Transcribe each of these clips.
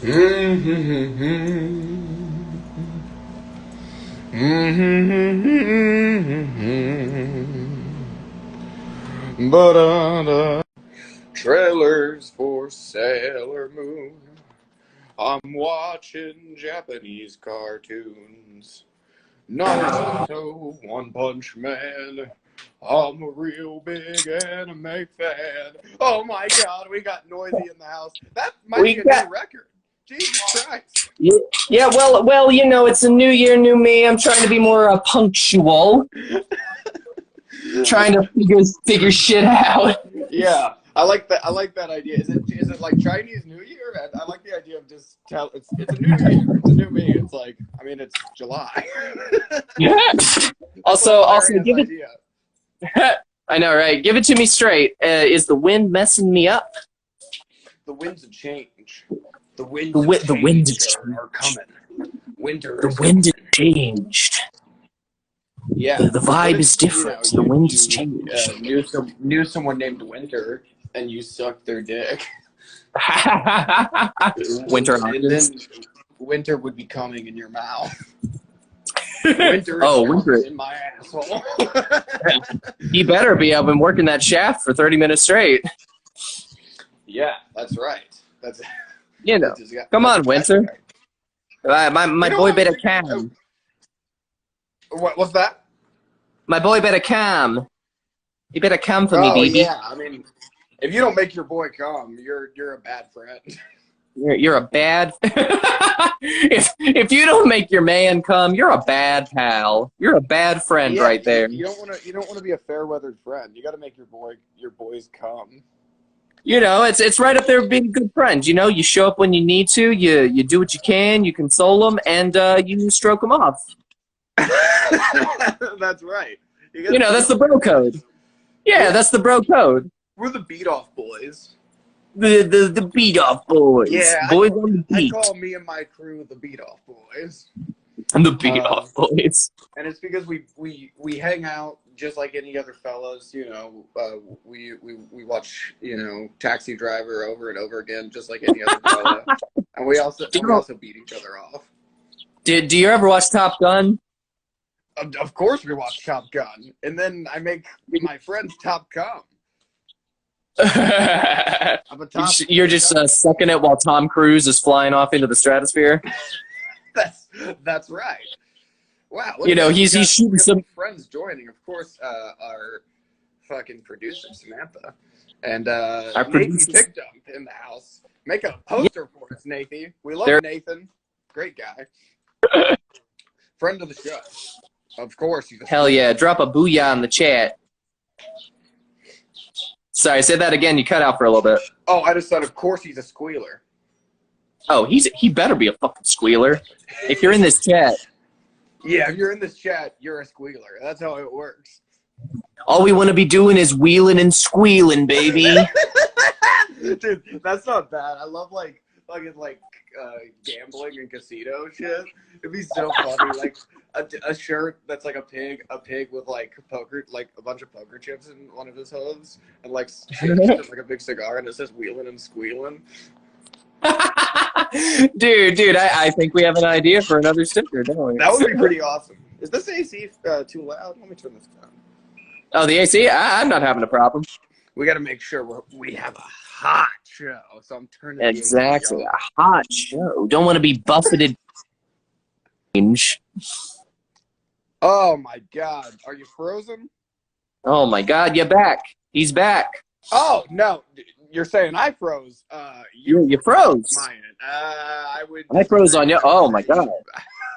Mm-hmm. Mm-hmm. Mm-hmm. Ba-da-da. Trailers for Sailor Moon. I'm watching Japanese cartoons. Naruto, One Punch Man. I'm a real big anime fan. Oh my god, we got noisy in the house. That might We be a got- new record. Jesus Christ. Yeah, well, well, you know, it's a new year, new me. I'm trying to be more uh, punctual, trying to figure figure shit out. Yeah, I like that. I like that idea. Is it is it like Chinese New Year? I, I like the idea of just tell. It's it's a new year. It's a new me. It's like I mean, it's July. Yeah. Also, also, give it. I know, right? Give it to me straight. Uh, is the wind messing me up? The winds of change. The wind. The of wi- the winds change of are, are coming. Winter. The is wind has changed. Yeah. The, the vibe is You know, different. you- The wind has changed. Uh, knew some knew someone named Winter, and you sucked their dick. Winter and then winter would be coming in your mouth. Winter. Oh, is winter. in my asshole. he better be. I've been working that shaft for 30 minutes straight. yeah, that's right. That's. You know. Come on, Winter. Uh, my my You boy better cam. What? What's that? My boy better cam. You better come for oh me, baby. yeah, I mean, if you don't make your boy come, you're you're a bad friend. You're, you're a bad. if if you don't make your man come, you're a bad pal. You're a bad friend Yeah, right there. You, you don't want to. You don't want to be a fair weathered friend. You got to make your boy your boys come. You know, it's it's right up there being a good friend. You know, you show up when you need to. You you do what you can. You console them, and uh, you stroke them off. that's right. gotta You know, that's the bro code. Yeah, that's the bro code. We're the beat off boys. The the the beat off boys. Yeah, I boys on the beat. I call me and my crew the beat off boys. And the beat um, off boys. and it's because we we we hang out just like any other fellows, you know uh, we we we watch you know taxi driver over and over again just like any other fella. And we also we also beat each other off. Did do you ever watch Top Gun? of, of course we watch top gun. And then i make my friends top cum i'm a top You're just uh, sucking it while Tom Cruise is flying off into the stratosphere. that's that's right wow You know, he's- he's shooting some- friends joining of course uh our fucking producer samantha and uh Our Nathan producer- Tick Dump in the house make a poster for us nathan we love There- nathan great guy friend of the show of course he's a Hell yeah! Drop a booyah in the chat. Sorry, say that again. You cut out for a little bit. oh i just said of course he's a squealer Oh, he's he better be a fucking squealer. If you're in this chat, yeah if you're in this chat you're a squealer that's how it works all we want to be doing is wheeling and squealing, baby. Dude, that's not bad. I love like fucking like uh, gambling and casino shit. It'd be so funny, like a, a shirt that's like a pig, a pig with like poker, like a bunch of poker chips in one of his hooves, and like like a big cigar, and it says wheeling and squealing. dude, dude, I, I think we have an idea for another sticker, don't we? That would be pretty awesome. Is this AC uh, too loud? Let me turn this down. Oh, the AC? I, I'm not having a problem. We got to make sure we're, we have a hot show, so I'm turning Exactly. A hot show. Don't want to be buffeted. Oh my god, are you frozen? Oh my God, you're back. He's back. Oh no, you're saying I froze. Uh, You you froze. Uh, I would. I froze on you. Oh, my God.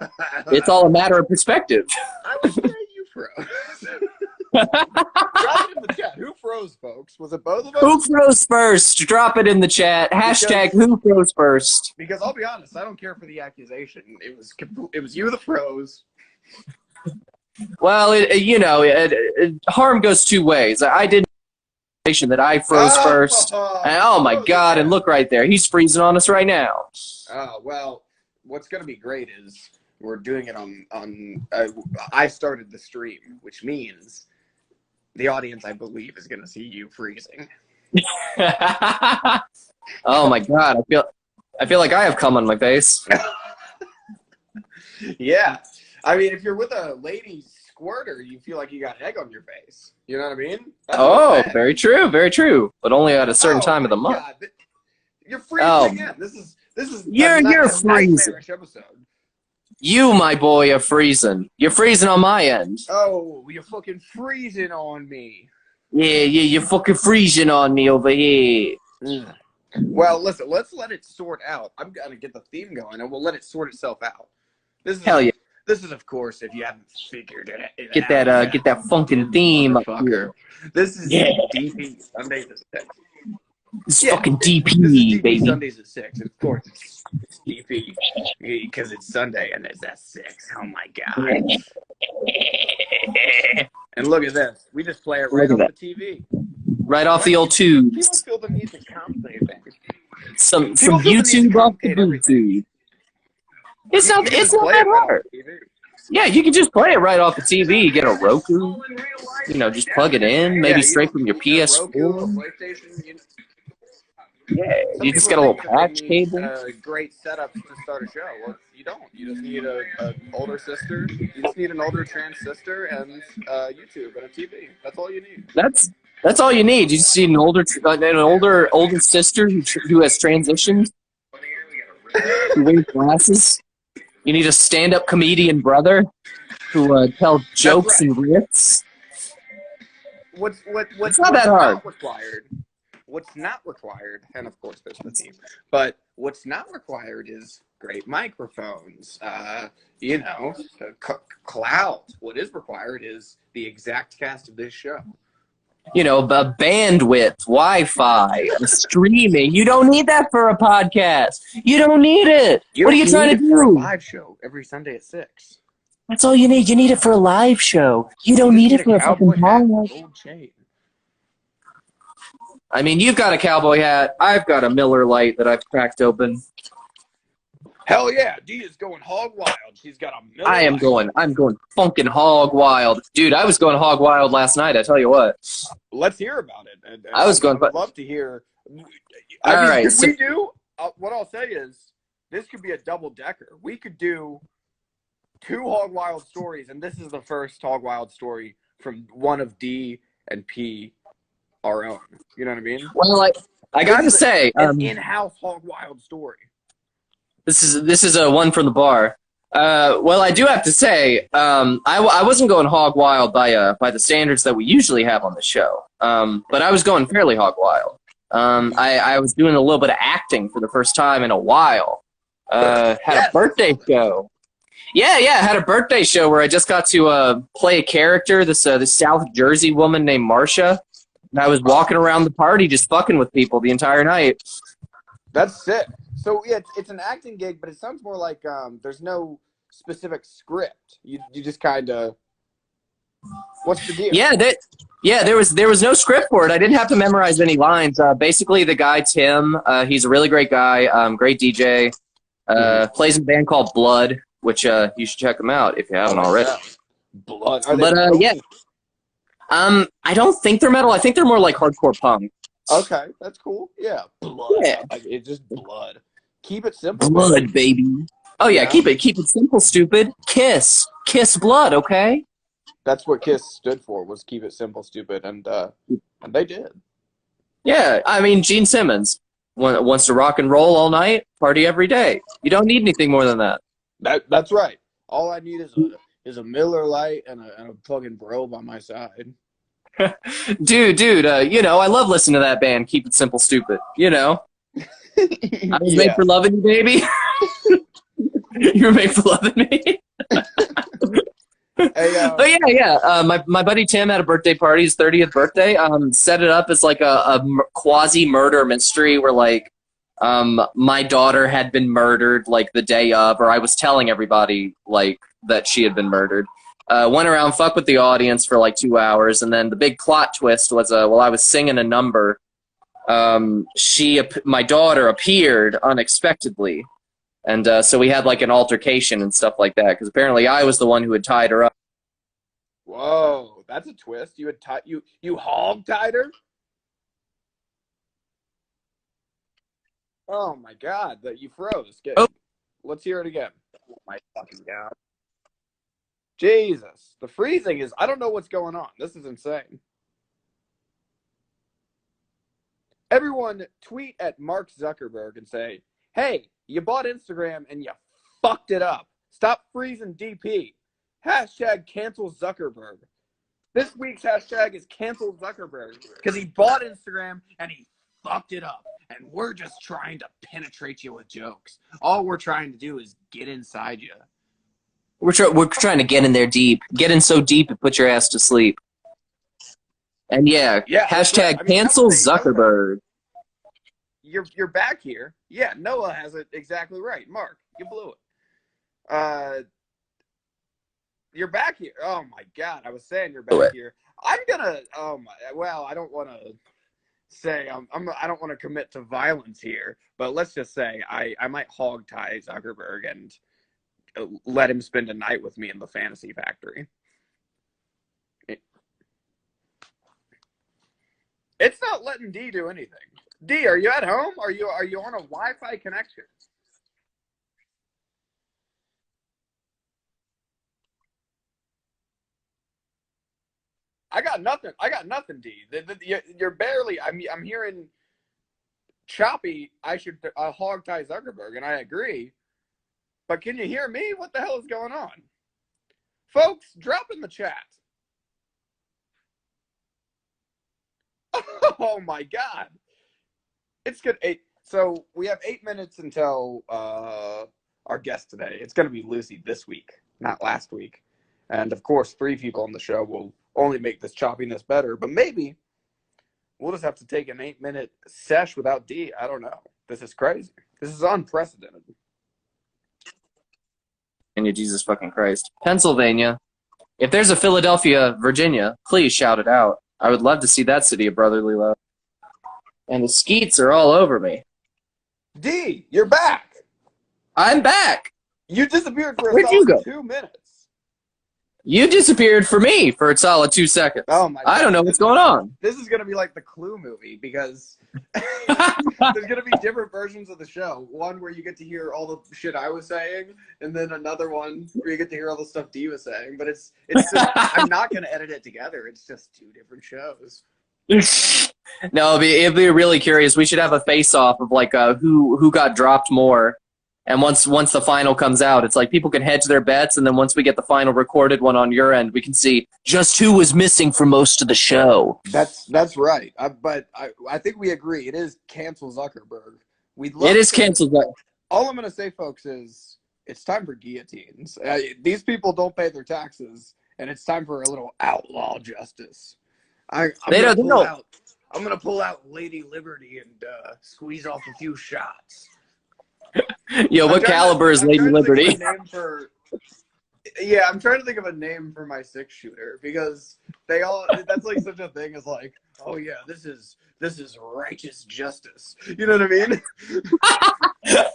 It's all a matter of perspective. I would say you froze. Drop it in the chat. Who froze, folks? Was it both of us? Who froze first? Drop it in the chat. Hashtag who froze first. Because I'll be honest, I don't care for the accusation. It was it was you that froze. Well, it, you know, it, it, harm goes two ways. I did that I froze Oh, first. And, oh my God! And look right there, he's freezing on us right now. Oh well, what's gonna be great is we're doing it on on. Uh, I started the stream, which means the audience, I believe, is gonna see you freezing. oh my God! I feel I feel like I have cum on my face. Yeah. I mean, if you're with a lady squirter, you feel like you got egg on your face. You know what I mean? That's Oh, very true, very true. But only at a certain Oh time of the month. God. You're freezing Oh. again. This is this is You're- you're freezing. episode. You, my boy, are freezing. You're freezing on my end. Oh, you're fucking freezing on me. Yeah, yeah, you're fucking freezing on me over here. Well, listen, let's let it sort out. I'm gonna get the theme going, and we'll let it sort itself out. This is Hell yeah. This is, of course, if you haven't figured it, it Get out that, uh, get that funkin' theme up here. This is Yeah. DP Sundays at six. It's Yeah, fucking This is DP, DP baby. Sundays at six. Of course, it's, it's DP because it's Sunday and it's at six. Oh my god! And look at this. We just play it right off the TV. Right off the old People feel the need to complicate things. Some People some feel the need to YouTube off the. YouTube. It's You- not it's not that it right off hard. Yeah, you can just play it right off the TV. You get a Roku. You know, just plug it in, maybe Yeah, straight from your need a Roku, a PS4. PlayStation, you- Yeah, Some you just got a little think that they patch cable. Uh, great setups to start a show. Well, you don't. You just need a, a older sister. You just need an older trans sister and uh, YouTube and a TV. That's all you need. That's that's all you need. You just need an older uh, an older older sister who, who has transitioned, who wears glasses. You need a stand-up comedian brother who uh, tells jokes right. and riffs. What's what what's It's not what's that hard. Not required. What's not required, and of course there's the team. But what's not required is great microphones. Uh, you know, cloud. What is required is the exact cast of this show. You know, b- bandwidth, Wi-Fi, streaming. You don't need that for a podcast. You don't need it. what are you trying to a do? live show every Sunday at six. That's all you need. You need it for a live show. You don't You need just it for a fucking podcast. I mean, you've got a cowboy hat. I've got a Miller Lite that I've cracked open. Hell yeah, D is going hog wild. She's got a Miller I am going. I'm going funkin' hog wild, dude. I was going hog wild last night. I tell you what. Let's hear about it. And, and I was going- I'd love to hear. I All mean, right, if so- we do, uh, what I'll say is this could be a double decker. We could do two hog wild stories, and this is the first hog wild story from one of D and P, our own. You know what I mean? Well, like I gotta say, An um, in-house hog wild story. This is this is a one from the bar. Uh, well, I do have to say, um, I, w- I wasn't going hog wild by uh by the standards that we usually have on the show. Um, but I was going fairly hog wild. Um, I, I was doing a little bit of acting for the first time in a while. Uh, had Yes. a birthday show. Yeah, yeah, had a birthday show where I just got to uh, play a character, this uh, this South Jersey woman named Marcia, and I was walking around the party just fucking with people the entire night. That's sick. So yeah, it's, it's an acting gig, but it sounds more like um, there's no specific script. You you just kind of. What's the deal? Yeah, that yeah, there was there was no script for it. I didn't have to memorize any lines. Uh, basically, the guy Tim, uh, he's a really great guy, um, great DJ. Uh, plays in a band called Blood, which uh, you should check him out if you haven't Oh, already. Blood. But uh, yeah, um, I don't think they're metal. I think they're more like hardcore punk. Okay, that's cool. Yeah. Blood. Yeah. Like, it's just blood. Keep it simple. Blood, baby. Oh yeah, Yeah. keep it keep it simple, stupid. Kiss, kiss blood, okay? That's what Kiss stood for. Was keep it simple, stupid, and uh, and they did. Yeah, I mean Gene Simmons wants to rock and roll all night, party every day. You don't need anything more than that. That that's right. All I need is a is a Miller Lite and a and a fucking bro by my side. dude, dude, uh, you know, I love listening to that band, Keep It Simple Stupid. You know, I was made for loving you, baby. you were made for loving me. Hey, uh, But yeah, yeah. Uh, my my buddy Tim had a birthday party, his thirtieth birthday. Um, set it up as like a, a quasi murder mystery where like, um, my daughter had been murdered like the day of, or I was telling everybody like that she had been murdered. Uh, went around, fuck with the audience for like two hours, and then the big plot twist was uh, while I was singing a number, um, she my daughter appeared unexpectedly. And uh, so we had like an altercation and stuff like that because apparently I was the one who had tied her up. Whoa, that's a twist. You had ti- you you hog tied her. Oh my god, that you froze. Oh. Let's hear it again. Oh my fucking god. Jesus. The freezing is I don't know what's going on. This is insane. Everyone tweet at Mark Zuckerberg and say, "Hey, you bought Instagram and you fucked it up. Stop freezing DP." Hashtag cancel Zuckerberg. This week's hashtag is cancel Zuckerberg because he bought Instagram and he fucked it up. And we're just trying to penetrate you with jokes. All we're trying to do is get inside you. We're we're trying to get in there deep, get in so deep it put your ass to sleep. And yeah, Yeah, hashtag. I mean, cancel that's the thing. Zuckerberg. You're you're back here. Yeah, Noah has it exactly right. Mark, you blew it. Uh, you're back here. Oh my god, I was saying you're back here. I'm gonna. Oh my. Well, I don't want to say I'm, I'm. I don't want to commit to violence here, but let's just say I I might hog tie Zuckerberg and let him spend a night with me in the fantasy factory. It- It's not letting D do anything. D, are you at home? Are you are you on a Wi-Fi connection? I got nothing. I got nothing, D. The- the- you- You're barely. I'm I'm hearing choppy. I should uh, hog tie Zuckerberg, and I agree. But can you hear me? What the hell is going on, folks? Drop in the chat. Oh my god. It's good. Eight. So we have eight minutes until uh, our guest today. It's going to be Lucy this week, not last week. And of course, three people on the show will only make this choppiness better. But maybe we'll just have to take an eight minute sesh without D. I don't know. This is crazy. This is unprecedented. And you Jesus fucking Christ. Pennsylvania. If there's a Philadelphia, Virginia, please shout it out. I would love to see that city of brotherly love. And the skeets are all over me. D, you're back. I'm back. You disappeared for a Where'd you solid go? two minutes. You disappeared for me for a solid two seconds. Oh my! God. I don't know what's going on. This is gonna be like the Clue movie because there's gonna be different versions of the show. One where you get to hear all the shit I was saying, and then another one where you get to hear all the stuff D was saying. But it's it's just, I'm not gonna edit it together. It's just two different shows. no, it'd be, it'd be really curious. We should have a face off of like uh, who who got dropped more. And once once the final comes out, it's like people can hedge their bets, and then once we get the final recorded one on your end, we can see just who was missing for most of the show. That's that's right. I, but I I think we agree. It is cancel Zuckerberg. We It is canceled. but- all I'm going to say, folks, is it's time for guillotines. Uh, these people don't pay their taxes, and it's time for a little outlaw justice. I, I'm They gonna don't- they don't- out. I'm going to pull out Lady Liberty and uh, squeeze off a few shots. Yo, I'm what trying to- caliber is Lady trying to think Liberty? of a name for- yeah, I'm trying to think of a name for my six shooter because they all that's like such a thing as like, oh yeah, this is this is righteous justice. You know what I mean?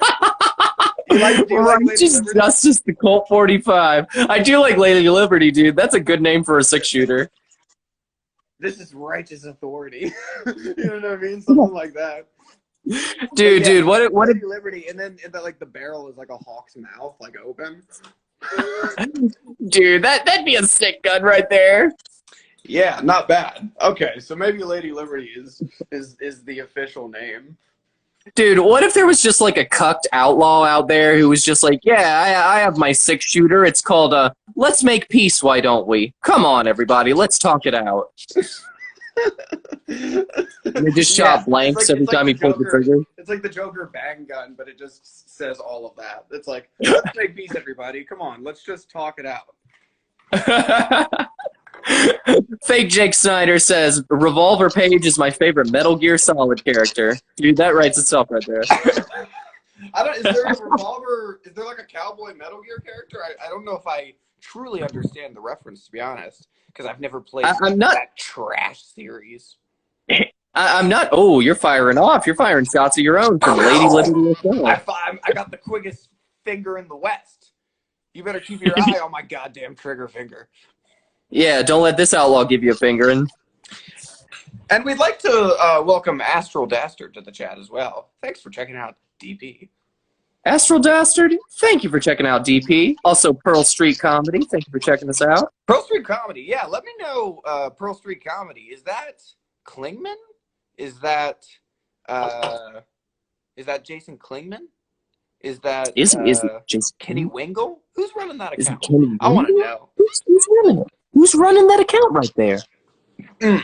Like- Righteous? Justice, the Colt 45. I do like Lady Liberty, dude. That's a good name for a six shooter. this is righteous authority. you know what I mean? Something like that. Dude, yeah, dude, what what Lady Liberty, and then and the, like the barrel is like a hawk's mouth, like open. dude, that that'd be a sick gun right there. yeah, not bad. Okay, so maybe Lady Liberty is is is the official name. Dude, what if there was just like a cucked outlaw out there who was just like, yeah, I, I have my six shooter. It's called a Let's Make Peace, Why Don't We? Come on, everybody, let's talk it out. They just Yeah, shot blanks like- every like time he pulled the trigger. It's like the Joker bang gun, but it just says all of that. It's like, let's make peace, everybody. Come on, let's just talk it out. Fake Jake Snyder says Revolver Paige is my favorite Metal Gear Solid character. Dude, that writes itself right there. I don't. Is there a revolver? Is there like a cowboy Metal Gear character? I, I don't know if I truly understand the reference, to be honest, because I've never played I- I'm not- that trash series. I, I'm not. Oh, you're firing off. You're firing shots of your own from Lady Liberty I, I got the quickest finger in the West. You better keep your eye on my goddamn trigger finger. Yeah, don't let this outlaw give you a finger. And And we'd like to uh, welcome Astral Dastard to the chat as well. Thanks for checking out DP. Astral Dastard, thank you for checking out DP. Also, Pearl Street Comedy, thank you for checking us out. Pearl Street Comedy. Yeah, let me know. Uh, Pearl Street Comedy. Is that Klingman? Is that uh, is that Jason Klingman? Is that Is uh, is Jason Kenny Wingle? Who's running that Is account? Kenny? I want to know. Who's, who's running it? Who's running that account right there?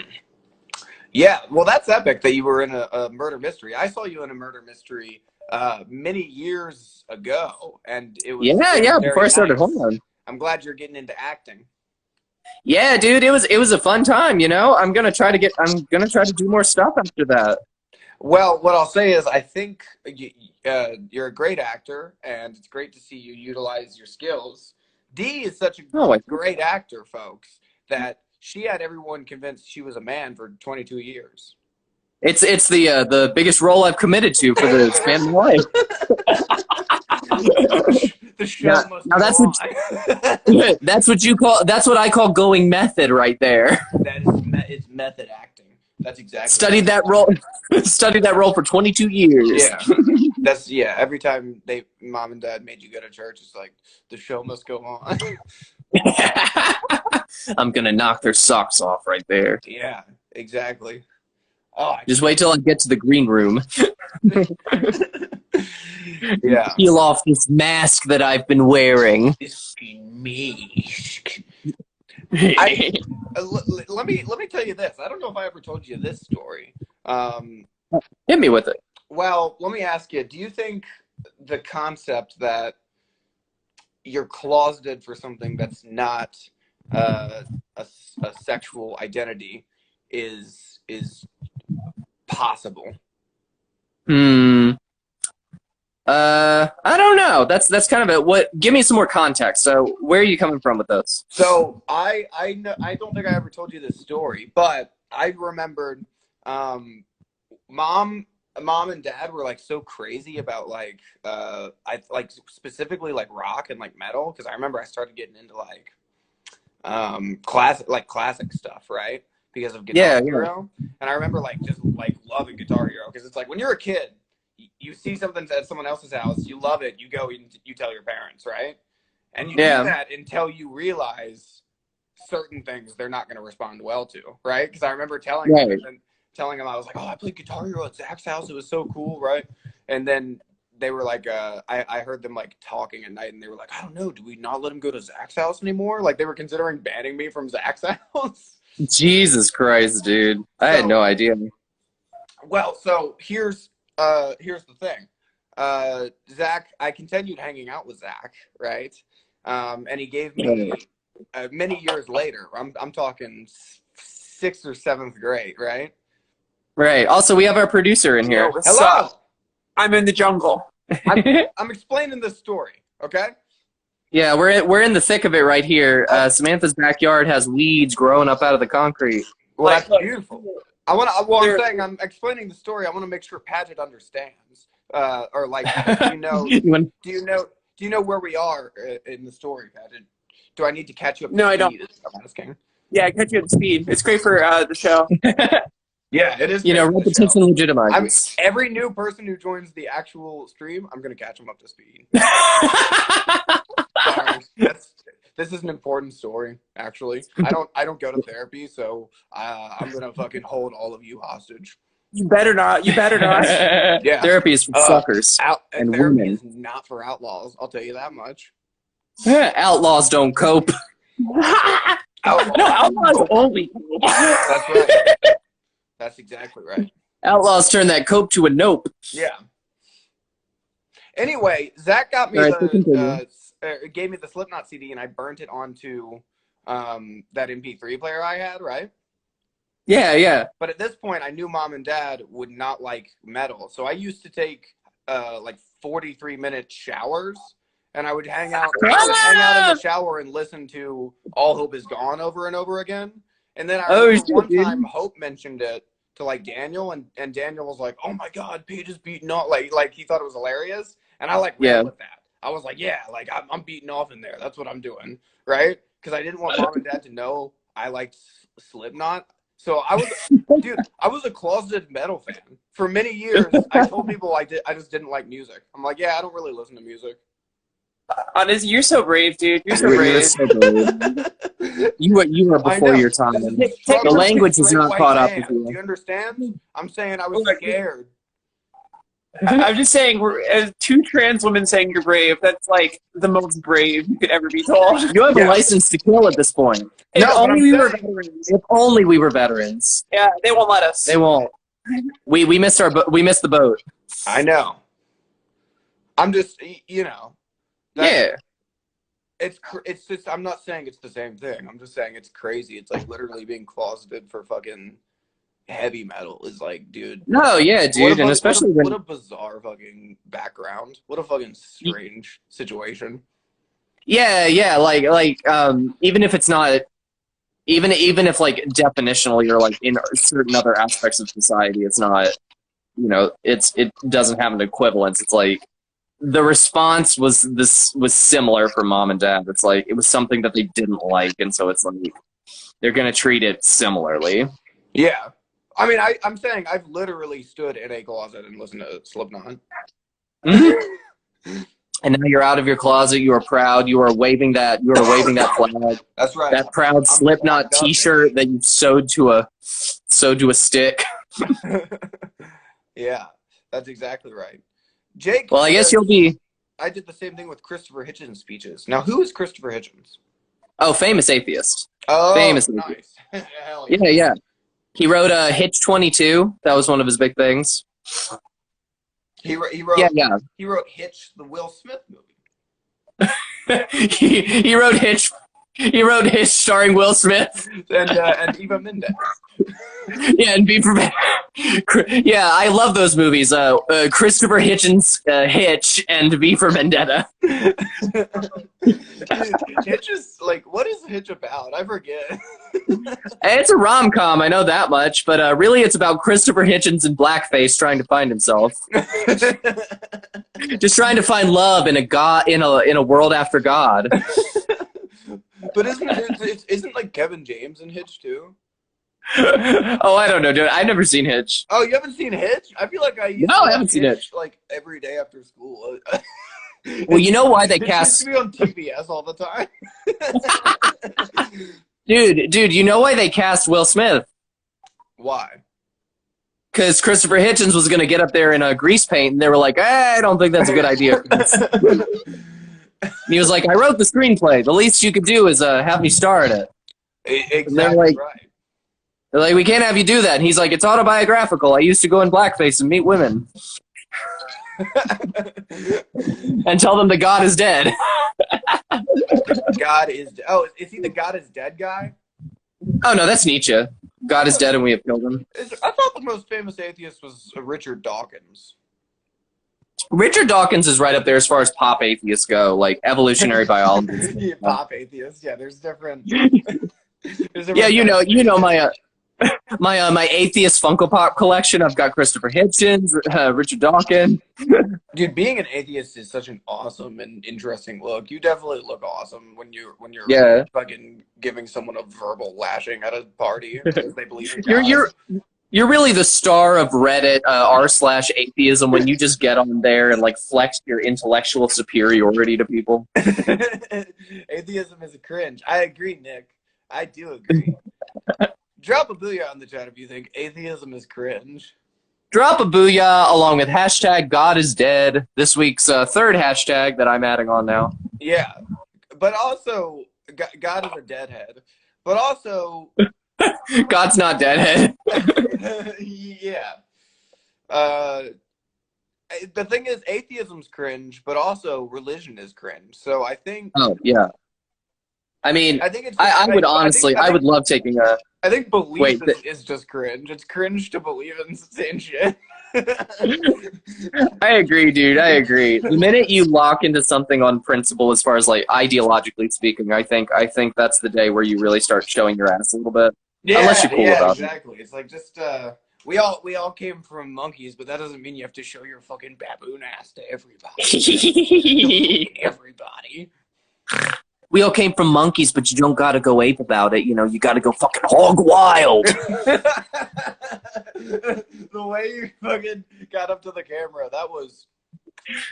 Yeah, well, that's epic that you were in a, a murder mystery. I saw you in a murder mystery uh, many years ago, and it was Yeah, very, yeah. Before I started nice. home. I'm glad you're getting into acting. Yeah, dude, it was it was a fun time. You know, I'm gonna try to get. I'm gonna try to do more stuff after that. Well, what I'll say is, I think you, uh, you're a great actor, and it's great to see you utilize your skills. Dee is such a Oh, great actor, folks, that she had everyone convinced she was a man for 22 years. It's it's the uh, the biggest role I've committed to for the span of my life. the show Now- must now go that's what- that's what you call. That's what I call going method right there. that is me- it's method acting. That's exactly Studied that role. studied that role for 22 years. Yeah, that's yeah. Every time they, mom and dad made you go to church, it's like the show must go on. I'm gonna knock their socks off right there. yeah, exactly. Oh, I- Just wait till I get to the green room. yeah. Peel off this mask that I've been wearing. This me. I- Uh, l- l- let me let me tell you this. I don't know if I ever told you this story. Um, Hit me with it. well, let me ask you: Do you think the concept that you're closeted for something that's not uh, a, a sexual identity is is possible? Hmm. Uh, I don't know. That's that's kind of it. What? Give me some more context. So, where are you coming from with this? So I I know I don't think I ever told you this story, but I remembered um mom mom and dad were like so crazy about like uh I like specifically like rock and like metal because I remember I started getting into like um classic like classic stuff, right? Because of Guitar Yeah, yeah. Hero. And I remember like just like loving Guitar Hero because it's like when you're a kid, you see something at someone else's house, you love it, you go and you tell your parents, right? And you Yeah. do that until you realize certain things they're not going to respond well to, right? Because I remember telling Right. them, and telling them I was like, "Oh, I played Guitar Hero at Zach's house. It was so cool, right?" And then they were like, uh, I, I heard them like talking at night, and they were like, "I don't know, do we not let him go to Zach's house anymore?" Like they were considering banning me from Zach's house. Jesus Christ, dude! I had no idea. Well, so here's uh here's the thing. Uh Zach, I continued hanging out with Zach, right? Um and he gave me uh, many years later. I'm I'm talking s- sixth or seventh grade, right? Right. Also, we have our producer in here. What's Hello. up? I'm in the jungle. I'm explaining this story, okay? Yeah, we're in, we're in the thick of it right here. Uh, Samantha's backyard has weeds growing up out of the concrete. Well, Like, that's beautiful. I want to. Well, I'm saying I'm explaining the story. I want to make sure Paget understands, uh, or like, do you know? You Do you know? Do you know where we are uh, in the story, Paget? Do I need to catch you up? to No, I don't. speed, is what I'm asking. Yeah, I cut you to speed. It's great for uh, the show. Yeah, it is. you know, great for the show. repetition I'm legitimizes. every new person who joins the actual stream. I'm gonna catch them up to speed. Sorry. That's this is an important story. Actually, I don't I don't go to therapy, so uh, I'm gonna fucking hold all of you hostage. You better not. You better not. Yeah. Therapy is for Uh, suckers. Out And therapy women. is not for outlaws. I'll tell you that much. Yeah, Outlaws don't cope. Outlaws. no, outlaws only. That's right. That's exactly right. Outlaws turn that cope to a nope. Yeah. Anyway, Zach got me All right, so the continue. Uh, gave me the Slipknot CD, and I burnt it onto um, that MP3 player I had, right? Yeah, yeah. But at this point, I knew mom and dad would not like metal, so I used to take uh, like 43 minute showers, and I would hang out, would hang out in the shower and listen to "All Hope Is Gone" over and over again. And then I Oh, shit, one dude. time Hope mentioned it to like Daniel, and, and Daniel was like, "Oh my God, Pete is beating off!" Like like he thought it was hilarious, and I like Yeah. with that. I was like, "Yeah, like I'm, I'm beating off in there. That's what I'm doing, right?" Because I didn't want mom and dad to know I liked Slipknot. So I was, dude, I was a closeted metal fan for many years. I told people I did, I just didn't like music. I'm like, yeah, I don't really listen to music. Honest, you're so brave, dude. You're so You're brave. so brave. You were you were before your time. The language is not caught up with you. Do you understand? I'm saying I was scared. I'm just saying, we're as two trans women saying you're brave. That's like the most brave you could ever be told. You have Yeah. a license to kill at this point. If No, only we were veterans. If only we were veterans. Yeah, they won't let us. They won't. We we missed our bo- we missed the boat. I know. I'm just, you know. Yeah. It's cr- it's just. I'm not saying it's the same thing. I'm just saying it's crazy. It's like literally being closeted for fucking heavy metal is like, dude. No, yeah, dude, bu- and especially what a, when what a bizarre fucking background. What a fucking strange situation. Yeah, yeah, like like um even if it's not even even if like definitionally or like in certain other aspects of society it's not you know, it's it doesn't have an equivalence. It's like the response was this was similar for mom and dad. It's like it was something that they didn't like and so it's like they're gonna treat it similarly. Yeah. I mean, I, I'm saying I've literally stood in a closet and listened to Slipknot. Mm-hmm. And now you're out of your closet, you are proud, you are waving that you are waving that flag. That's right. That proud Slipknot fucked up, T-shirt that you sewed to a sewed to a stick. yeah, that's exactly right. Jake. Well, I guess says- you'll be I did the same thing with Christopher Hitchens speeches. Now, who is Christopher Hitchens? oh famous atheist. Oh, Famous. nice. Hell Yeah, yeah. He wrote uh, Hitch Twenty Two. That was one of his big things. He wrote, he wrote Yeah, yeah. he wrote Hitch, the Will Smith movie, he, he wrote Hitch. He wrote Hitch starring Will Smith. and uh, and Eva Mendes. Yeah, and be prepared. Yeah, I love those movies. Uh, uh Christopher Hitchens, uh, Hitch, and V for Vendetta. Hitch is like, what is Hitch about? I forget. It's a rom com, I know that much, but uh, really, it's about Christopher Hitchens in blackface trying to find himself, just trying to find love in a god in a in a world after God. But isn't it, isn't like Kevin James in Hitch too? oh, I don't know, dude. I've never seen Hitch. Oh, you haven't seen Hitch? I feel like I used No, to I haven't seen Hitch like every day after school. Well, you know why they cast, be on TBS all the time. dude, dude. You know why they cast Will Smith? why? Because Christopher Hitchens was gonna get up there in a grease paint, and they were like, eh, "I don't think that's a good idea." And he was like, "I wrote the screenplay. The least you could do is uh, have me star in it." Exactly like- right. They're like, "We can't have you do that." And he's like, "It's autobiographical. I used to go in blackface and meet women and tell them that God is dead." God is oh, is he the God is dead guy? Oh no, that's Nietzsche. God is dead and we have killed him. I thought the most famous atheist was Richard Dawkins. Richard Dawkins is right up there as far as pop atheists go, like evolutionary biology. yeah, pop atheist. Yeah, there's different. there's different Yeah, you know, you know my uh, my uh, my atheist Funko Pop collection. I've got Christopher Hitchens, uh, Richard Dawkins. Dude, being an atheist is such an awesome and interesting look. You definitely look awesome when you when you're Yeah. fucking giving someone a verbal lashing at a party because they believe in God. you're you're really the star of Reddit uh, r slash atheism when you just get on there and like flex your intellectual superiority to people. Atheism is a cringe. I agree, Nick. I do agree. Drop a booyah on the chat if you think atheism is cringe. Drop a booyah along with hashtag God is dead. This week's uh, third hashtag that I'm adding on now. Yeah, but also God is a deadhead. But also, God's not deadhead. yeah. Uh, the thing is, atheism's cringe, but also religion is cringe. So I think Oh yeah. I mean, I think it's. I, I would honestly, think- I would love taking a. I think belief Wait, is, is just cringe. It's cringe to believe in insane shit. I agree, dude. I agree. The minute you lock into something on principle, as far as like ideologically speaking, I think I think that's the day where you really start showing your ass a little bit. yeah, Unless you're cool yeah, about it. exactly. It's like just uh, we all we all came from monkeys, but that doesn't mean you have to show your fucking baboon ass to everybody. everybody. We all came from monkeys, but you don't gotta go ape about it. You know, you gotta go fucking hog wild. the way you fucking got up to the camera, that was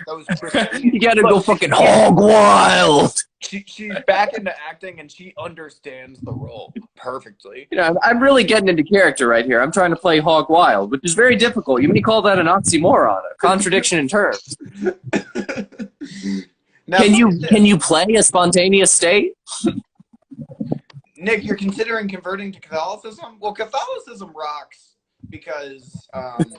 that was pristine. you gotta Look, go fucking hog wild. She, she's back into acting and she understands the role perfectly. You know, I'm, I'm really getting into character right here. I'm trying to play hog wild, which is very difficult. You may call that an oxymoron, a contradiction in terms. Now, Can you look at this. can you play a spontaneous state? Nick, you're considering converting to Catholicism? Well, Catholicism rocks because um,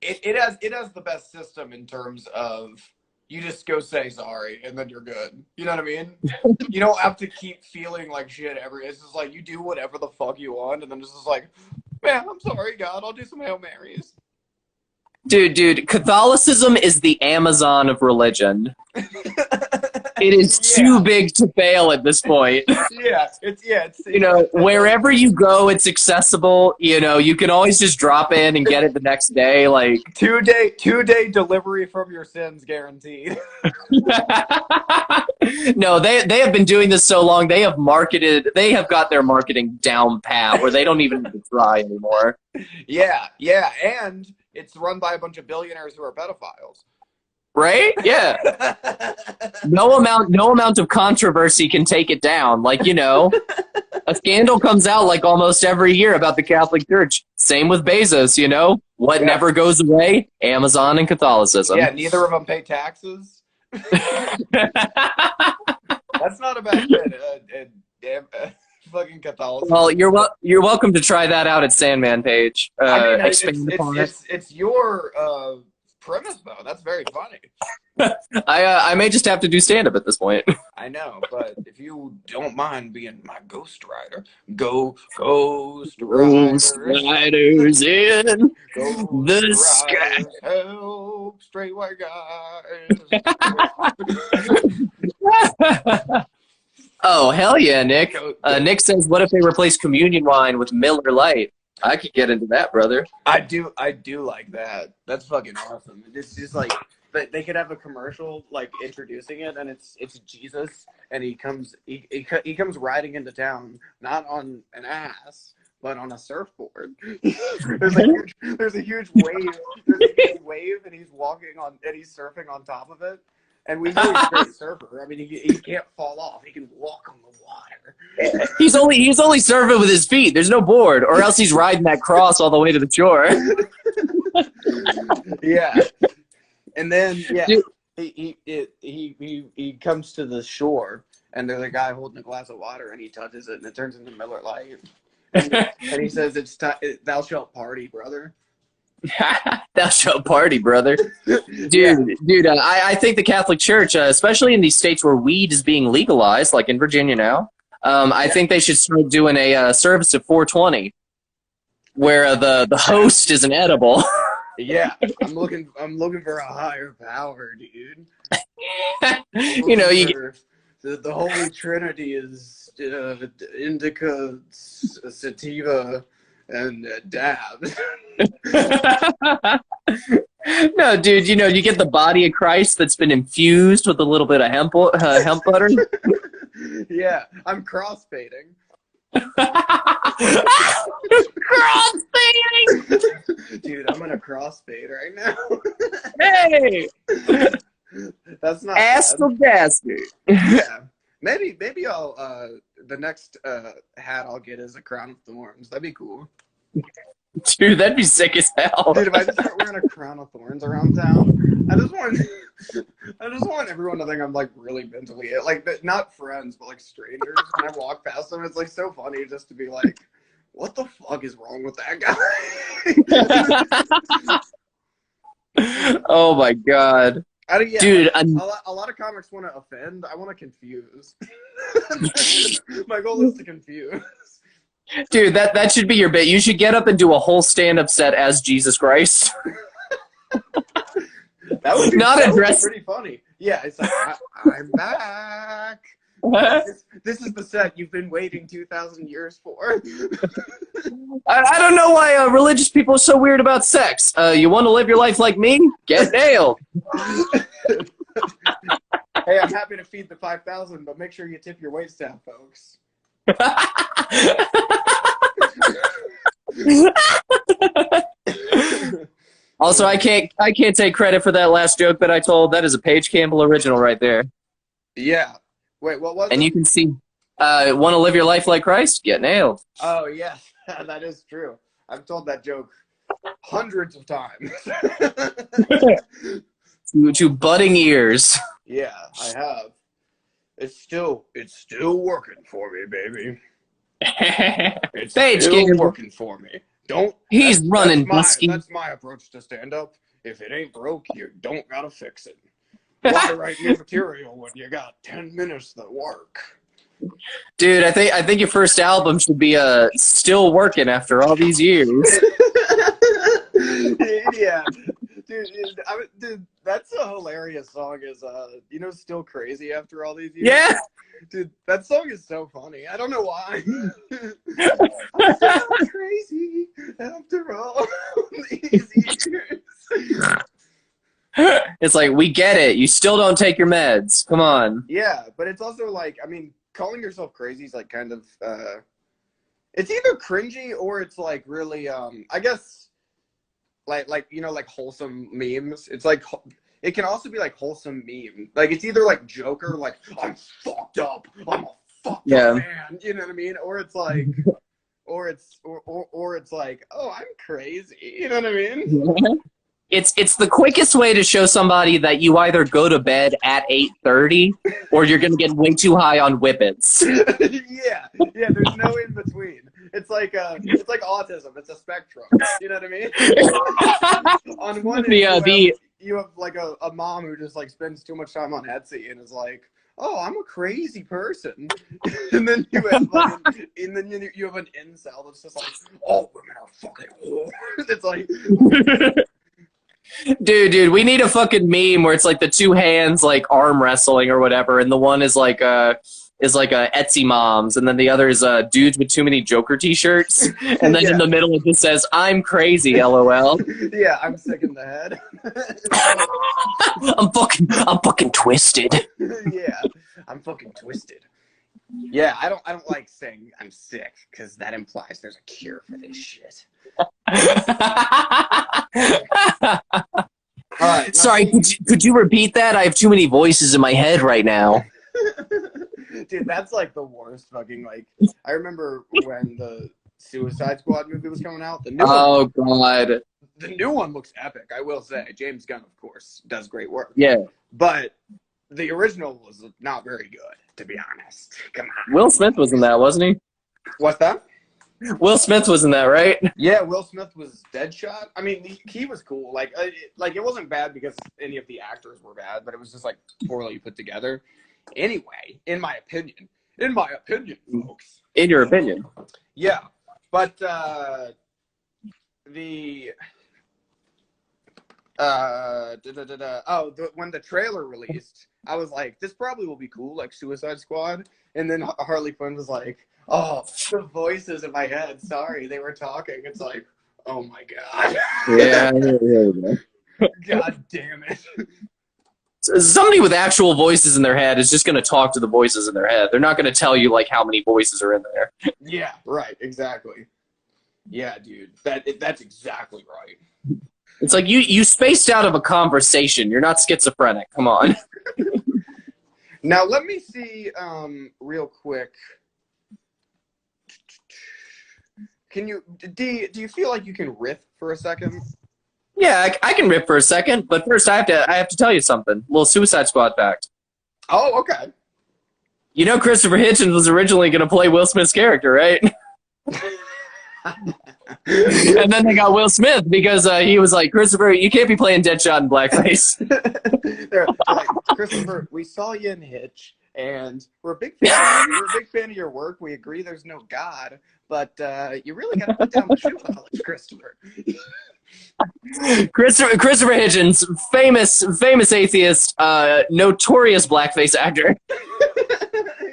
it, it has it has the best system in terms of you just go say sorry and then you're good. You know what I mean? you don't have to keep feeling like shit every. It's just like you do whatever the fuck you want, and then it's just like, man, I'm sorry, God, I'll do some hail marys. Dude, dude, Catholicism is the Amazon of religion. It is Yeah. too big to fail at this point. yeah, it's yeah, it's You know, wherever you go, it's accessible. You know, you can always just drop in and get it the next day. Like, two day two day delivery from your sins guaranteed. no, they they have been doing this so long. They have marketed. They have got their marketing down pat where they don't even need to try anymore. yeah, yeah, and it's run by a bunch of billionaires who are pedophiles. Right? Yeah. No amount. No amount of controversy can take it down. Like you know, a scandal comes out like almost every year about the Catholic Church. Same with Bezos. You know, what Yeah. never goes away? Amazon and Catholicism. yeah, neither of them pay taxes. That's not a bad. Uh, uh, damn, uh, fucking Catholicism. Well, you're wel- you're welcome to try that out at Sandman page. Uh, I mean, it's, expand it's, upon it. it's, it's your uh, premise, though. That's very funny. I uh, I may just have to do stand up at this point. I know, but if you don't mind being my ghost rider, go ghost Ghost riders, riders in ghost the sky. help straight white guys. oh hell yeah, Nick. Uh, Nick says, "What if they replace communion wine with Miller Lite?" I could get into that, brother. I do, I do like that. That's fucking awesome. It's just like they, could have a commercial like introducing it, and it's it's Jesus, and he comes he, he, he comes riding into town, not on an ass, but on a surfboard. there's a huge there's a huge wave, there's a huge wave, and he's walking on and he's surfing on top of it. And we know he's a great surfer. I mean, he, he can't fall off. He can walk on the water. He's only he's only surfing with his feet. There's no board, or else he's riding that cross all the way to the shore. yeah. And then yeah, Dude. he he, it, he he he comes to the shore and there's a guy holding a glass of water and he touches it and it turns into Miller Lite. And he says it's ti thou shalt party, brother. Thou shalt party, brother. Dude, Dude, dude, uh, I, I think the Catholic Church, uh, especially in these states where weed is being legalized, like in Virginia now, um, I think they should start doing a uh, service at 420, where uh, the the host is an edible. yeah. I'm looking I'm looking for a higher power, dude. you know, you for- the, the Holy Trinity is uh, indica, sativa, and uh, dab. no, dude, you know, you get the body of Christ that's been infused with a little bit of hemp uh, hemp butter. yeah, I'm crossfading. Crossfading. Dude, I'm gonna crossfade right now. Hey, That's not Gaster. bad. Yeah. Maybe maybe I'll uh the next uh hat I'll get is a crown of thorns. That'd be cool. Dude, that'd be sick as hell. Dude, if I just start wearing a crown of thorns around town, I just want I just want everyone to think I'm like really mentally ill. Like not friends, but like strangers. when I walk past them, it's like so funny just to be like, what the fuck is wrong with that guy? oh my god. I don't, yeah, Dude, a lot, a lot of comics want to offend. I want to confuse. My goal is to confuse. dude, that that should be your bit. You should get up and do a whole stand-up set as Jesus Christ. That would be, Not that address- pretty funny. Yeah, it's like I, I'm back. This, this is the set you've been waiting two thousand years for. I, I don't know why uh, religious people are so weird about sex. Uh, you want to live your life like me? Get nailed. hey, I'm happy to feed the five thousand, but make sure you tip your wait staff, folks. also, I can't I can't take credit for that last joke that I told. That is a Paige Campbell original right there. Yeah. Wait, what was And it? you can see, uh, want to live your life like Christ? Get nailed. Oh yes, that is true. I've told that joke hundreds of times. To, to budding ears. yeah, I have. It's still it's still working for me, baby. It's still working for me. Don't He's that's- running, that's my, Dusky. that's my approach to stand up. If it ain't broke, you don't gotta fix it. Write new material when you got ten minutes to work? Dude, I think I think your first album should be uh still working after all these years. yeah, dude, I, dude, that's a hilarious song. Is uh, you know, still crazy after all these years. Yeah. dude, that song is so funny. I don't know why. I'm so crazy after all these years. It's like we get it. You still don't take your meds. Come on. Yeah, but it's also like, I mean, calling yourself crazy is like kind of, uh, it's either cringy or it's like really, um, I guess, like, like you know, like wholesome memes. It's like, it can also be like wholesome meme. Like it's either like Joker, like I'm fucked up, I'm a fucked Yeah. up man. You know what I mean? Or it's like, or it's, or, or, or it's like, oh, I'm crazy. You know what I mean? It's it's the quickest way to show somebody that you either go to bed at eight thirty or you're gonna get way too high on whippets. yeah, yeah. There's no in between. It's like uh, it's like autism. It's a spectrum. You know what I mean? On one end, The, you, uh, have, the- you have like a, a mom who just like spends too much time on Etsy and is like, "Oh, I'm a crazy person," and then you have like, an, and then you, you have an incel that's just like, "All women are fucking whores." It's like, Dude, dude, we need a fucking meme where it's like the two hands like arm wrestling or whatever, and the one is like uh is like uh, Etsy moms, and then the other is uh dudes with too many Joker t-shirts, and then Yeah. in the middle it just says "I'm crazy," lol. yeah, I'm sick in the head. I'm fucking, I'm fucking twisted. yeah, I'm fucking twisted. Yeah, I don't I don't like saying I'm sick because that implies there's a cure for this shit. All right. Sorry, could you, could you repeat that? I have too many voices in my head right now. Dude, that's like the worst fucking like I remember when the Suicide Squad movie was coming out. The new one, Oh god. the new one looks epic, I will say. James Gunn, of course, does great work. Yeah. But the original was not very good, to be honest. Come on. Will Smith was in that, wasn't he? What's that? Will Smith was in that, right? Yeah, Will Smith was Deadshot. I mean, he, he was cool. Like, uh, it, like it wasn't bad because any of the actors were bad, but it was just like poorly put together. Anyway, in my opinion, in my opinion, folks. In your opinion. Yeah, but uh, the uh, da, da, da, da, oh, the, when the trailer released, I was like, this probably will be cool, like Suicide Squad. And then Harley Quinn was like, oh, the voices in my head. Sorry, they were talking. It's like, oh my god, Yeah. yeah, god damn it. Somebody with actual voices in their head is just going to talk to the voices in their head. They're not going to tell you like how many voices are in there. Yeah, right, exactly. Yeah, dude, that that's exactly right. It's like you you spaced out of a conversation. You're not schizophrenic. Come on. Now let me see um real quick. Can you do you, do you feel like you can riff for a second? Yeah, I, I can rip for a second, but first I have to I have to tell you something. A little Suicide Squad fact. Oh, okay. You know Christopher Hitchens was originally going to play Will Smith's character, right? and then they got Will Smith because uh, he was like, Christopher, you can't be playing Deadshot in blackface. Like, Christopher, we saw you in Hitch, and we're a big fan. Of you. We're a big fan of your work. We agree there's no God, but uh, you really got to put down the shoe polish, Christopher. Christopher, Christopher Hitchens, famous famous atheist, uh, notorious blackface actor,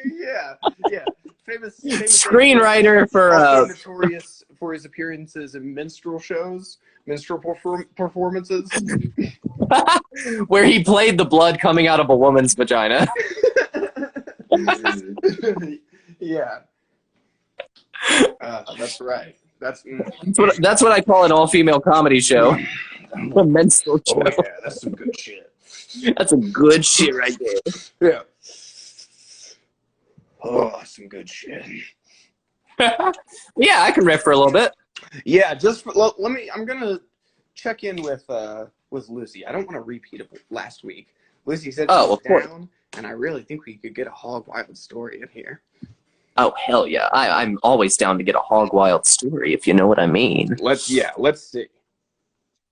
yeah, yeah. Famous, famous screenwriter for uh, notorious for his appearances in minstrel shows, minstrel perform- performances. where he played the blood coming out of a woman's vagina. yeah. Uh, that's right. That's mm. That's what, that's what I call an all-female comedy show. A menstrual show. oh yeah, that's some good shit. That's some good shit right there. Yeah. Oh, some good shit. yeah, I can riff for a little bit. Yeah, just for, let, let me. I'm gonna check in with uh with Lucy. I don't want to repeat it last week. Lucy said Oh, she's of course. Down, and I really think we could get a hog wild story in here. Oh hell yeah! I, I'm always down to get a hog wild story if you know what I mean. Let's yeah, let's see.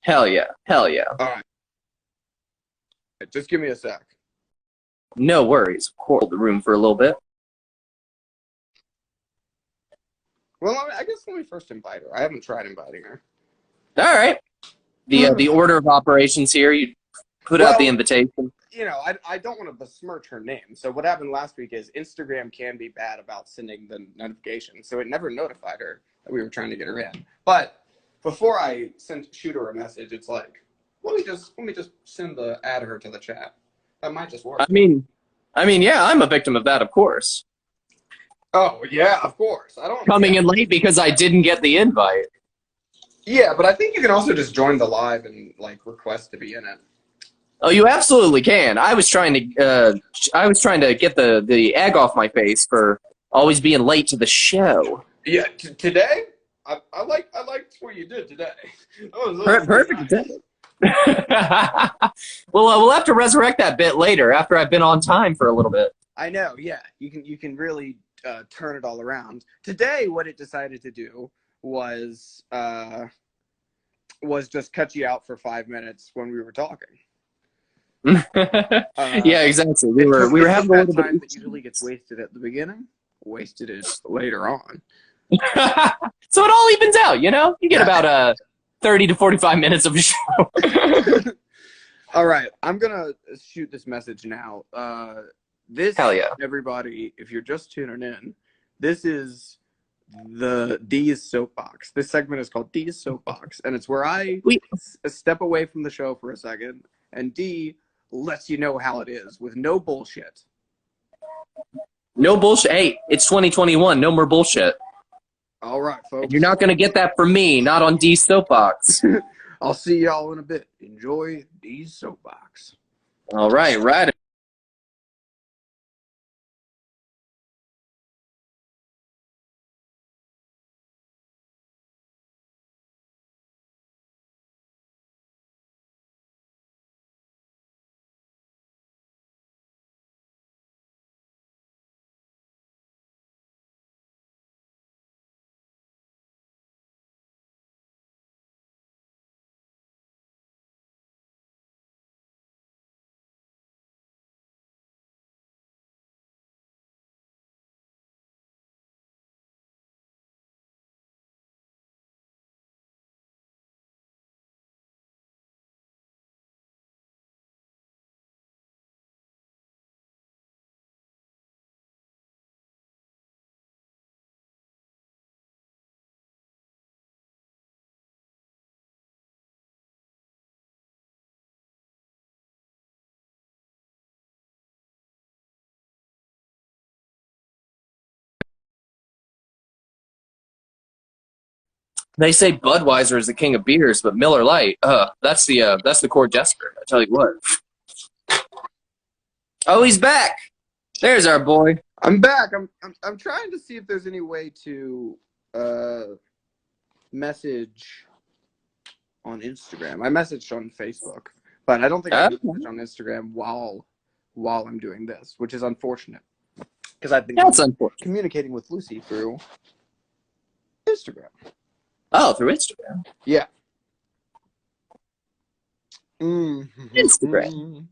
Hell yeah! Hell yeah! All right, just give me a sec. No worries. Hold the room for a little bit. Well, I, I guess let me first invite her. I haven't tried inviting her. All right. The uh, the order of operations here. You put out the invitation. You know, I, I don't want to besmirch her name. So what happened last week is Instagram can be bad about sending the notification, so it never notified her that we were trying to get her in. But before I send shoot her a message, it's like, let me just let me just send the add her to the chat. That might just work. I mean, I mean, yeah, I'm a victim of that, of course. Oh yeah, of course. I don't Coming yeah. in late because I didn't get the invite. Yeah, but I think you can also just join the live and like request to be in it. Oh, you absolutely can. I was trying to, uh, I was trying to get the the egg off my face for always being late to the show. Yeah, t- today I, I like I liked what you did today. That was- that Per- perfect. nice. well, uh, we'll have to resurrect that bit later after I've been on time for a little bit. I know. Yeah, you can you can really uh, turn it all around. Today, what it decided to do was uh, was just cut you out for five minutes when we were talking. Uh, yeah, exactly. We were we were having a little time bit. that usually gets wasted at the beginning, wasted it later on. so it all evens out, you know. You get Yeah. about uh thirty to forty-five minutes of a show. All right, I'm gonna shoot this message now. Uh, this, Hell yeah. everybody, if you're just tuning in, this is the D's soapbox. This segment is called D's soapbox, and it's where I step away from the show for a second, and D lets you know how it is with no bullshit. No bullshit. Hey, it's 2021. No more bullshit. All right, folks. And you're not gonna get that from me. Not on D Soapbox. I'll see y'all in a bit. Enjoy D's soapbox. all right, right. They say Budweiser is the king of beers, but Miller Lite, uh, that's the uh, that's the core jester. I tell you what. Oh, he's back. There's our boy. I'm back. I'm, I'm I'm trying to see if there's any way to uh message on Instagram. I messaged on Facebook, but I don't think I can message on Instagram while while I'm doing this, which is unfortunate because I've been That's unfortunate. communicating with Lucy through Instagram. Oh, through Instagram. Mhm. Instagram.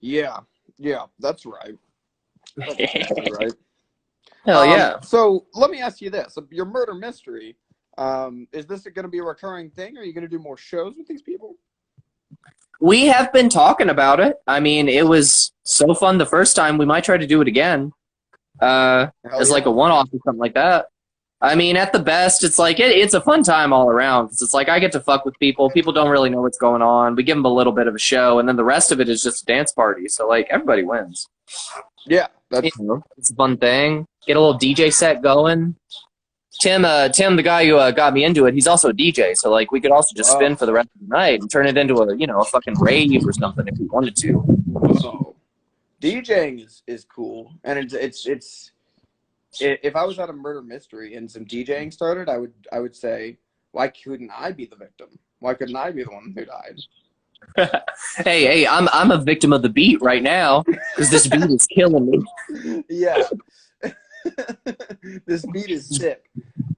Yeah, yeah, that's right. That's exactly right. Hell Um, yeah. So let me ask you this: your murder mystery. Um, is this going to be a recurring thing? Are you going to do more shows with these people? We have been talking about it. I mean, it was so fun the first time. We might try to do it again. Uh, Hell as yeah. like a one-off or something like that. I mean, at the best, it's like it, it's a fun time all around. 'cause it's like I get to fuck with people. People don't really know what's going on. We give them a little bit of a show, and then the rest of it is just a dance party. So like everybody wins. Yeah, that's You know, it's a fun thing. Get a little DJ set going. Tim, uh, Tim, the guy who uh, got me into it, he's also a DJ. So like we could also just spin for the rest of the night and turn it into a you know a fucking rave or something if we wanted to. so. DJing is is cool, and it's it's it's. If I was at a murder mystery and some DJing started, I would I would say, why couldn't I be the victim? Why couldn't I be the one who died? Hey, hey, I'm I'm a victim of the beat right now because this beat is killing me. Yeah. this beat is sick.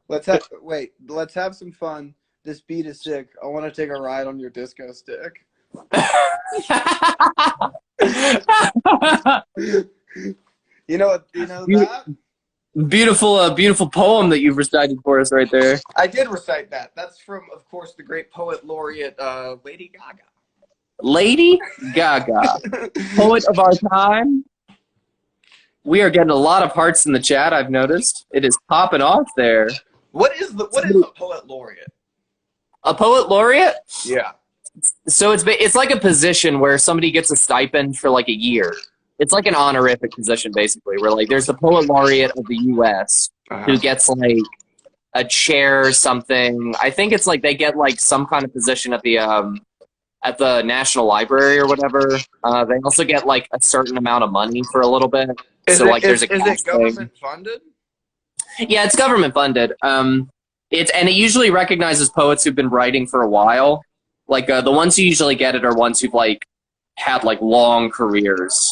Let's have wait. Let's have some fun. This beat is sick. I want to take a ride on your disco stick. You know what? You know that? Beautiful, uh, beautiful poem that you've recited for us right there. I did recite that. That's from, of course, the great poet laureate uh, Lady Gaga. Lady Gaga, poet of our time. We are getting a lot of hearts in the chat. I've noticed it is popping off there. What is the what is a poet laureate? A poet laureate. Yeah. So it's it's like a position where somebody gets a stipend for like a year. It's like an honorific position, basically, where like there's the poet laureate of the U.S. who gets like a chair or something. I think it's like they get like some kind of position at the um at the National Library or whatever. Uh, they also get like a certain amount of money for a little bit. Is so it, like there's is, a is it government funded? Yeah, it's government funded. Um, it's and it usually recognizes poets who've been writing for a while. Like uh, the ones who usually get it are ones who've like had like long careers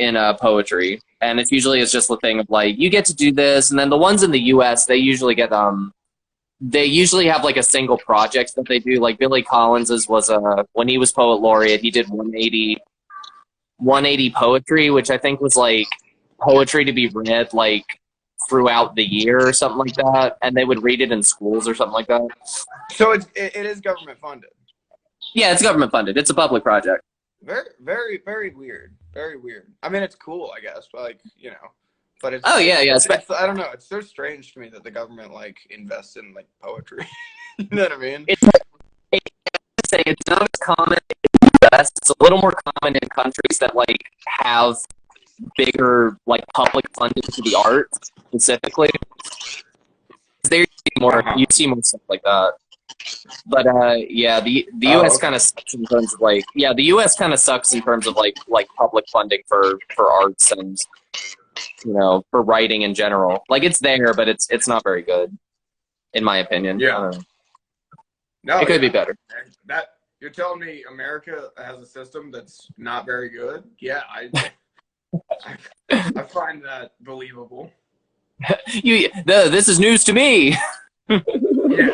in uh, poetry, and it's usually it's just the thing of like you get to do this, and then the ones in the U.S. they usually get um they usually have like a single project that they do. Like Billy Collins's was uh when he was poet laureate, he did 180 180 poetry, which I think was like poetry to be read like throughout the year or something like that, and they would read it in schools or something like that. So it's it, it is government funded. Yeah, it's government funded. It's a public project. Very very very weird. Very weird. I mean, it's cool, I guess. But like you know, but it's Oh yeah, yeah. it's, it's- I don't know. It's so strange to me that the government like invests in like poetry. you know what I mean? It's like, say it's not as common in the US. It's a little more common in countries that like have bigger like public funding to the arts specifically. There you see more you see more stuff like that. But uh yeah, the the Oh, US okay. kind of sucks in terms of like yeah, the US kind of sucks in terms of like like public funding for for arts and you know, for writing in general. Like it's there, but it's it's not very good in my opinion. Yeah. No, it could yeah. be better. That you're telling me America has a system that's not very good? Yeah, I I, I find that believable. You the, this is news to me. Yeah,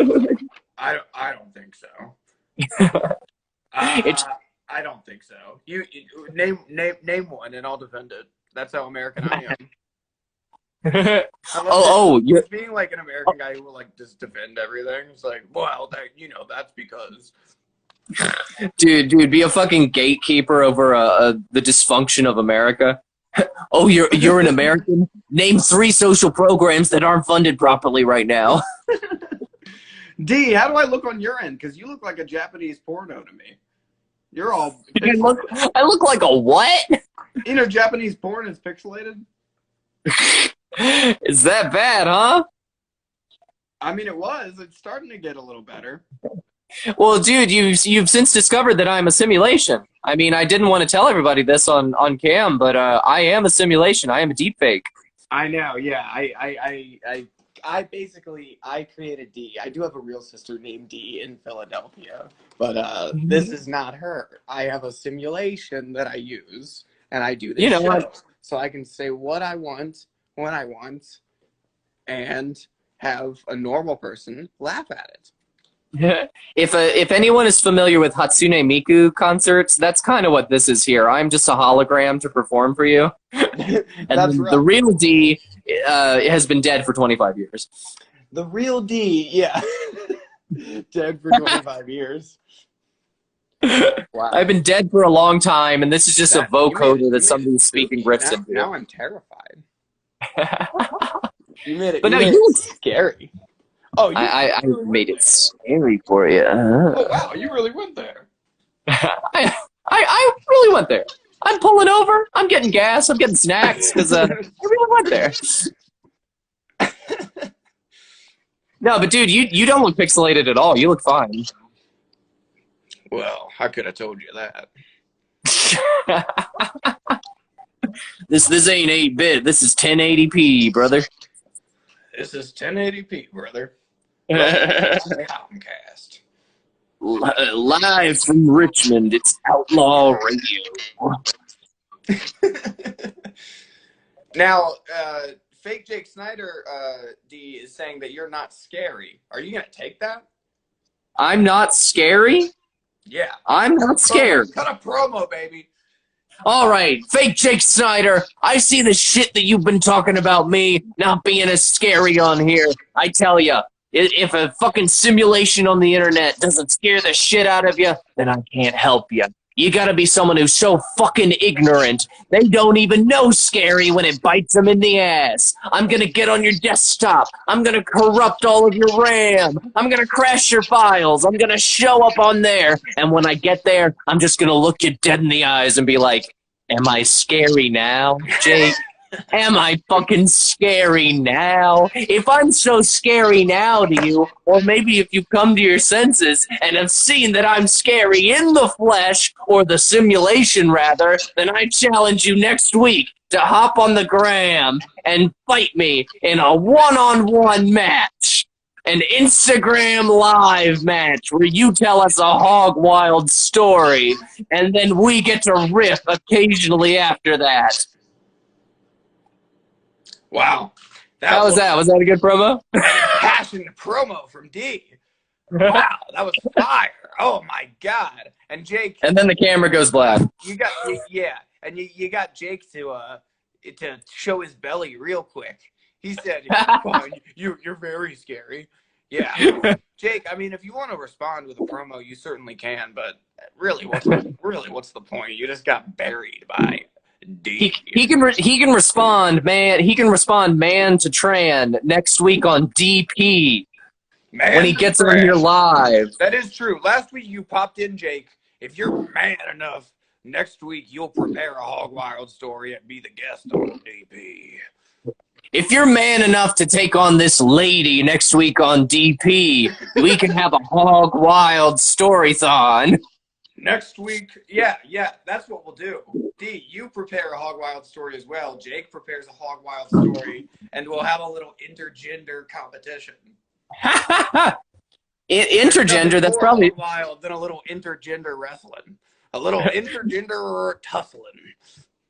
I don't I don't think so. Uh, It's- I don't think so. You, you name name name one and I'll defend it. That's how American I am. I Oh, oh, you're, being like an American guy who will like just defend everything. It's like, well, that you know, that's because dude, dude, be a fucking gatekeeper over uh, uh, the dysfunction of America. oh, you're you're an American. Name three social programs that aren't funded properly right now. D. How do I look on your end? Because you look like a Japanese porno to me. You're all I look, I look like a what? you know Japanese porn is pixelated. Is that bad, huh? I mean, it was. It's starting to get a little better. Well, dude, you've you've since discovered that I'm a simulation. I mean, I didn't want to tell everybody this on on cam, but uh, I am a simulation. I am a deep fake. I know. Yeah. I. I. I. I I basically I created D. I do have a real sister named D in Philadelphia, but uh, this is not her. I have a simulation that I use, and I do this You know show. what? so I can say what I want when I want, and have a normal person laugh at it. if uh, if anyone is familiar with Hatsune Miku concerts, that's kind of what this is here. I'm just a hologram to perform for you, and the real D uh, has been dead for 25 years. The real D, yeah. Dead for 25 years. Wow. I've been dead for a long time, and this is just That- a you made it- you vocoder made that somebody's speaking riffs now, into. now I'm terrified. You made it. But you no, made you- it scary. Oh, you, I, I, I made it scary for you. Oh wow, you really went there. I, I, I really went there. I'm pulling over. I'm getting gas. I'm getting snacks because uh, really went there. no, but dude, you you don't look pixelated at all. You look fine. Well, I could have told you that. this this ain't eight bit. This is 1080p, brother. This is 1080p, brother. Comcast. Li- Live from Richmond, it's Outlaw Radio. now, uh, fake Jake Snyder uh, D is saying that you're not scary. Are you gonna take that? I'm not scary. Yeah. I'm not scared. Cut a promo, baby. All right, fake Jake Snyder. I see the shit that you've been talking about me not being as scary on here. I tell ya, i- if a fucking simulation on the internet doesn't scare the shit out of you, then I can't help you. You gotta be someone who's so fucking ignorant they don't even know scary when it bites them in the ass. I'm gonna get on your desktop. I'm gonna corrupt all of your RAM. I'm gonna crash your files. I'm gonna show up on there. And when I get there, I'm just gonna look you dead in the eyes and be like, Am I scary now, Jake? Am I fucking scary now? If I'm so scary now to you, or maybe if you've come to your senses and have seen that I'm scary in the flesh, or the simulation rather, then I challenge you next week to hop on the gram and fight me in a one on one match. An Instagram live match where you tell us a hog wild story and then we get to riff occasionally after that. Wow. How was that? Was that a good promo? passion promo from D. Wow, that was fire. Oh my god. And Jake, And then the camera goes black. you got yeah, and you, you got Jake to uh to show his belly real quick. He said, "Oh, "You you're very scary." Yeah, Jake. I mean, if you want to respond with a promo, you certainly can. But really, what's really what's the point? You just got buried by. He, he can re- he can respond, man. He can respond, man to Tran next week on DP Man, when he gets on here live. That is true. Last week you popped in, Jake. If you're man enough, next week you'll prepare a hog wild story and be the guest on DP. If you're man enough to take on this lady next week on DP, we can have a hog wild story storython. Next week, yeah, yeah, that's what we'll do. D, you prepare a hog wild story as well. Jake prepares a hog wild story, and we'll have a little intergender competition. Intergender, that's probably wild than a little intergender wrestling, a little intergender tussling.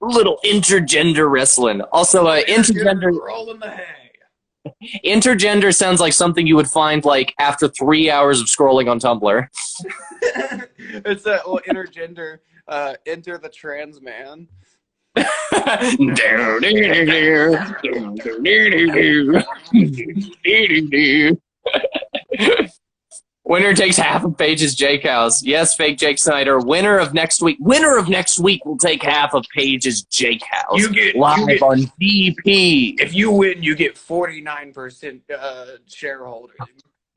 A little intergender wrestling. Also, uh, intergender rolling the hay. Intergender sounds like something you would find like after three hours of scrolling on Tumblr. it's a well, intergender. Uh, enter the trans man. Winner takes half of Paige's Jake House. Yes, fake Jake Snyder. Winner of next week. Winner of next week will take half of Paige's Jake House. You get- you get- on DP. If you win, you get forty nine percent uh, shareholders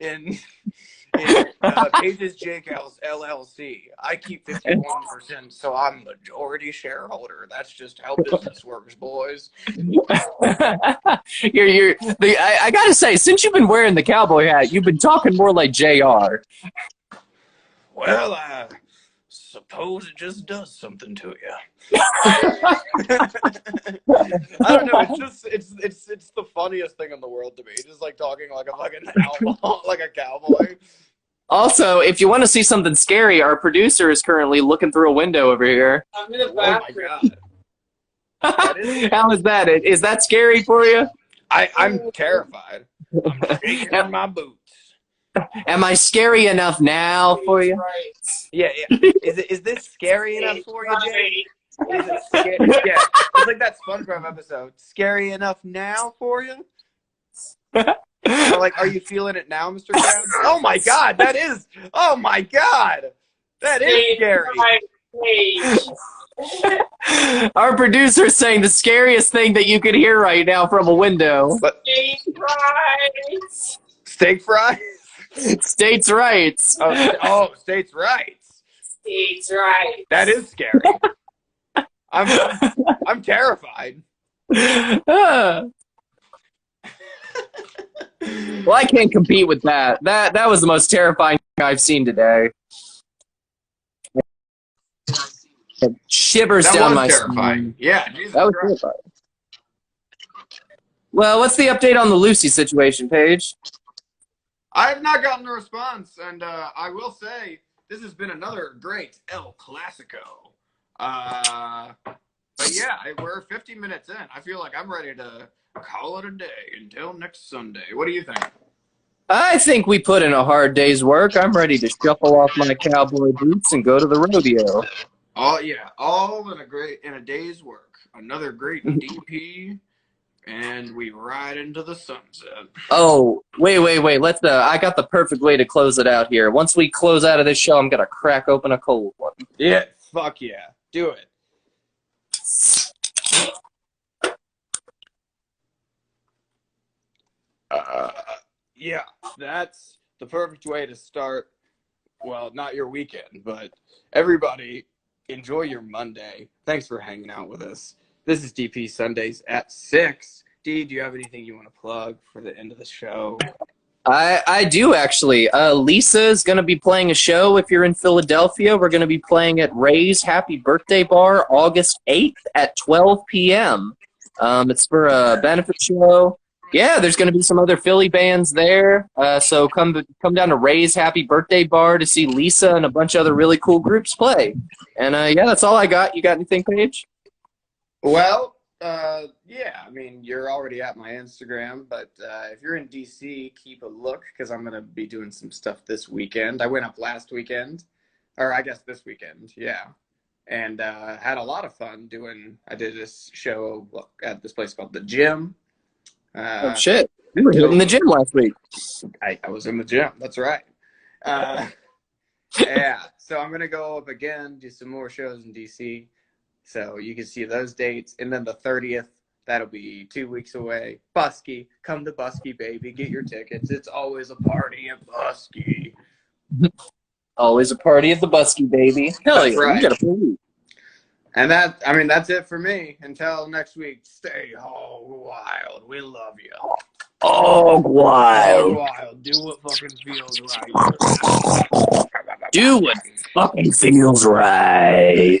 uh, Paige's Jake House LLC. I keep fifty one percent, so I'm majority shareholder. That's just how business works, boys. you're, you're, the, I, I gotta say, since you've been wearing the cowboy hat, you've been talking more like JR. Well, I suppose it just does something to you. I don't know. It's just it's it's it's the funniest thing in the world to me. Just like talking like a fucking outlaw, like a cowboy. Also, if you want to see something scary, our producer is currently looking through a window over here. I'm in the Oh my god. That is- How is that? Is that scary for you? I I'm terrified. I'm shaking in my boots. Am I scary enough now for you? Right. Yeah, yeah. Is it is this scary enough for you, Jay? Is it scary? Yeah, it's like that SpongeBob episode. Scary enough now for you? Or like, are you feeling it now, Mr. Krabs? Oh my God, that is. Oh my God, that is scary. Our producer is saying the scariest thing that you could hear right now from a window. rights. Steak fries. States' rights. Oh, oh, states' rights. States' rights. That is scary. I'm I'm terrified. Well, I can't compete with that. That that was the most terrifying thing I've seen today. It shivers That down my terrifying. spine. Yeah, Jesus That was Christ. terrifying. Well, what's the update on the Lucy situation, Paige? I have not gotten a response, and uh, I will say this has been another great El Clasico. Uh, but yeah, we're 50 minutes in. I feel like I'm ready to call it a day until next Sunday. What do you think? I think we put in a hard day's work. I'm ready to shuffle off my cowboy boots and go to the rodeo. All yeah, all in a great in a day's work. Another great DP, and we ride into the sunset. Oh, wait, wait, wait. Let's. Uh, I got the perfect way to close it out here. Once we close out of this show, I'm gonna crack open a cold one. Yeah, fuck yeah, do it. Uh, yeah, that's the perfect way to start. Well, not your weekend, but everybody enjoy your Monday. Thanks for hanging out with us. This is DP Sundays at six. D, do you have anything you want to plug for the end of the show? I I do actually. Uh, Lisa is gonna be playing a show. If you're in Philadelphia, we're gonna be playing at Ray's Happy Birthday Bar August 8th at 12 p.m. Um, it's for a benefit show. Yeah, there's gonna be some other Philly bands there. Uh, so come come down to Ray's Happy Birthday Bar to see Lisa and a bunch of other really cool groups play. And uh, yeah, that's all I got. You got anything, Paige? Well, uh, yeah, I mean, you're already at my Instagram, but uh, if you're in DC, keep a look because I'm going to be doing some stuff this weekend. I went up last weekend, or I guess this weekend, yeah, and uh, had a lot of fun doing. I did this show at this place called The Gym. Uh, oh shit, you were in the gym last week. I, I was in the gym. That's right. Uh, yeah. So I'm gonna go up again, do some more shows in DC. So you can see those dates, and then the 30th. That'll be two weeks away. Busky, come to Busky, baby. Get your tickets. It's always a party at Busky. Always a party at the Busky, baby. Hell yeah, right. you got a week. And that, I mean, that's it for me. Until next week, stay hog wild. We love you. Oh, Hog wild. wild. Do what fucking feels right. Do what fucking feels right.